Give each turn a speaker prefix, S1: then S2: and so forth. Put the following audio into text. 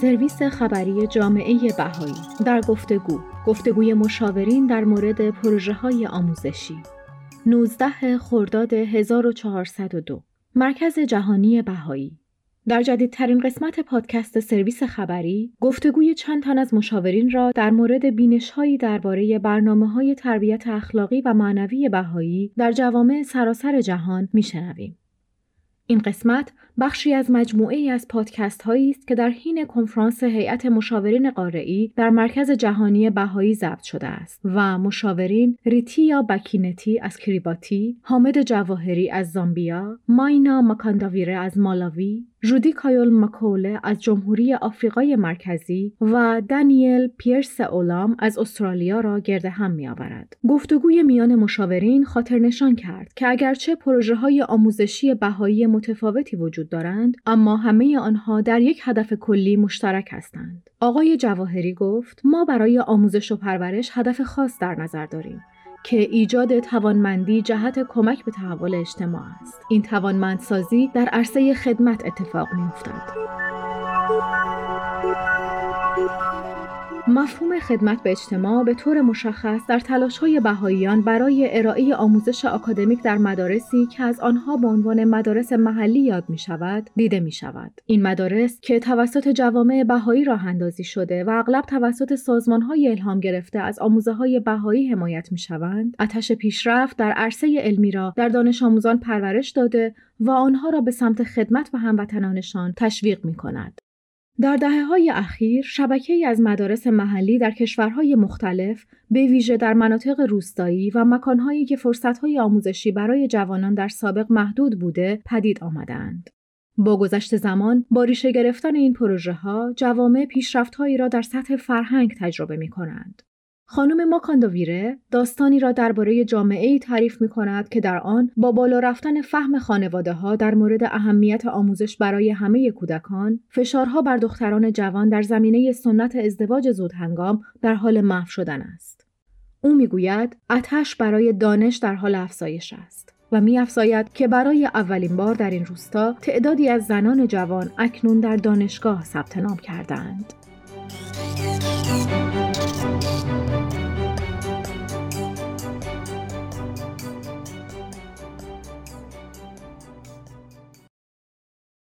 S1: سرویس خبری جامعه بهایی. در گفتگو گفتگوی مشاورین در مورد پروژه های آموزشی. 19 خرداد 1402 مرکز جهانی بهایی. در جدیدترین قسمت پادکست سرویس خبری گفتگوی چند تن از مشاورین را در مورد بینشهایی درباره برنامه های تربیت اخلاقی و معنوی بهایی در جوامع سراسر جهان میشنویم. این قسمت بخشی از مجموعه ای از پادکست هایی است که در حین کنفرانس هیئت مشاورین قارعی در مرکز جهانی بهایی ضبط شده است و مشاورین ریتیا بکینتی از کریباتی، حامد جواهری از زامبیا، ماینا مکانداویره از مالاوی، رودی کایول مکوله از جمهوری آفریقای مرکزی و دانیل پیرس اولام از استرالیا را گرد هم می آورد. گفتگوی میان مشاورین خاطر نشان کرد که اگرچه پروژه های آموزشی بهایی متفاوتی وجود دارند اما همه آنها در یک هدف کلی مشترک هستند. آقای جواهری گفت ما برای آموزش و پرورش هدف خاص در نظر داریم که ایجاد توانمندی جهت کمک به تحول اجتماع است. این توانمندسازی در عرصه خدمت اتفاق میافتد. مفهوم خدمت به اجتماع به طور مشخص در های بهاییان برای ارائه آموزش آکادمیک در مدارسی که از آنها به عنوان مدارس محلی یاد می شود دیده می شود. این مدارس که توسط جوامع بهایی راه اندازی شده و اغلب توسط های الهام گرفته از آموزه های بهایی حمایت می شوند، آتش پیشرفت در عرصه علمی را در دانش آموزان پرورش داده و آنها را به سمت خدمت و هموطنانشان تشویق می کند. در دهه های اخیر شبکه ای از مدارس محلی در کشورهای مختلف به ویژه در مناطق روستایی و مکانهایی که فرصتهای آموزشی برای جوانان در سابق محدود بوده پدید آمدند. با گذشت زمان با ریشه گرفتن این پروژه ها جوامع پیشرفتهایی را در سطح فرهنگ تجربه می کنند. خانم ماکاندوویره داستانی را درباره جامعه ای تعریف می کند که در آن با بالا رفتن فهم خانواده ها در مورد اهمیت آموزش برای همه کودکان، فشارها بر دختران جوان در زمینه سنت ازدواج زود هنگام در حال محو شدن است. او می‌گوید اتش برای دانش در حال افزایش است و میافزاید که برای اولین بار در این روستا تعدادی از زنان جوان اکنون در دانشگاه ثبت نام کردند.